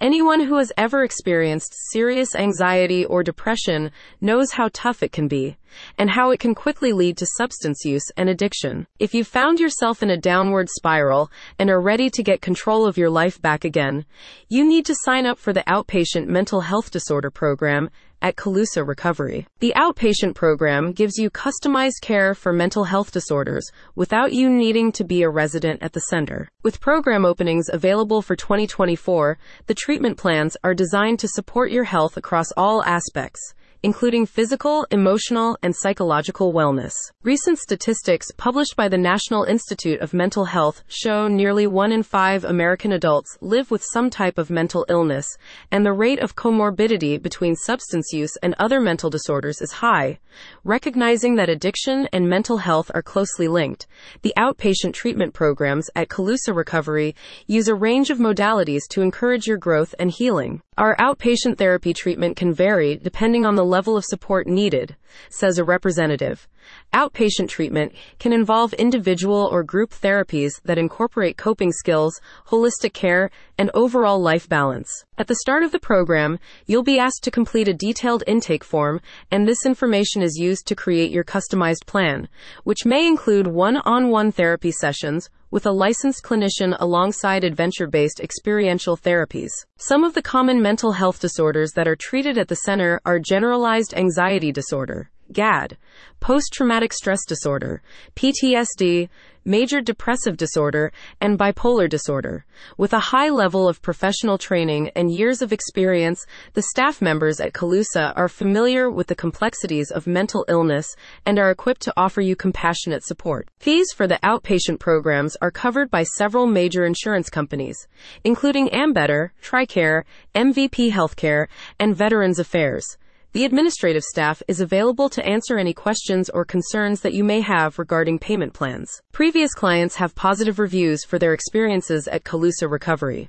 Anyone who has ever experienced serious anxiety or depression knows how tough it can be and how it can quickly lead to substance use and addiction. If you've found yourself in a downward spiral and are ready to get control of your life back again, you need to sign up for the Outpatient Mental Health Disorder Program at Calusa Recovery. The outpatient program gives you customized care for mental health disorders without you needing to be a resident at the center. With program openings available for 2024, the treatment plans are designed to support your health across all aspects including physical, emotional, and psychological wellness. Recent statistics published by the National Institute of Mental Health show nearly one in five American adults live with some type of mental illness, and the rate of comorbidity between substance use and other mental disorders is high. Recognizing that addiction and mental health are closely linked, the outpatient treatment programs at Calusa Recovery use a range of modalities to encourage your growth and healing. Our outpatient therapy treatment can vary depending on the level of support needed, says a representative. Outpatient treatment can involve individual or group therapies that incorporate coping skills, holistic care, and overall life balance. At the start of the program, you'll be asked to complete a detailed intake form, and this information is used to create your customized plan, which may include one on one therapy sessions with a licensed clinician alongside adventure based experiential therapies. Some of the common mental health disorders that are treated at the center are generalized anxiety disorder, GAD, post traumatic stress disorder, PTSD, major depressive disorder, and bipolar disorder. With a high level of professional training and years of experience, the staff members at Calusa are familiar with the complexities of mental illness and are equipped to offer you compassionate support. Fees for the outpatient programs are covered by several major insurance companies, including Ambetter, TRICARE, MVP Healthcare, and Veterans Affairs. The administrative staff is available to answer any questions or concerns that you may have regarding payment plans. Previous clients have positive reviews for their experiences at Calusa Recovery.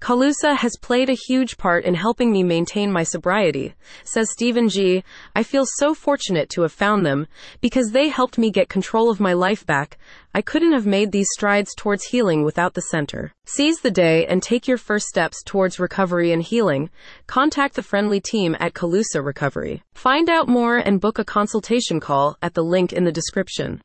Calusa has played a huge part in helping me maintain my sobriety, says Stephen G. I feel so fortunate to have found them because they helped me get control of my life back. I couldn't have made these strides towards healing without the center. Seize the day and take your first steps towards recovery and healing. Contact the friendly team at Calusa Recovery. Find out more and book a consultation call at the link in the description.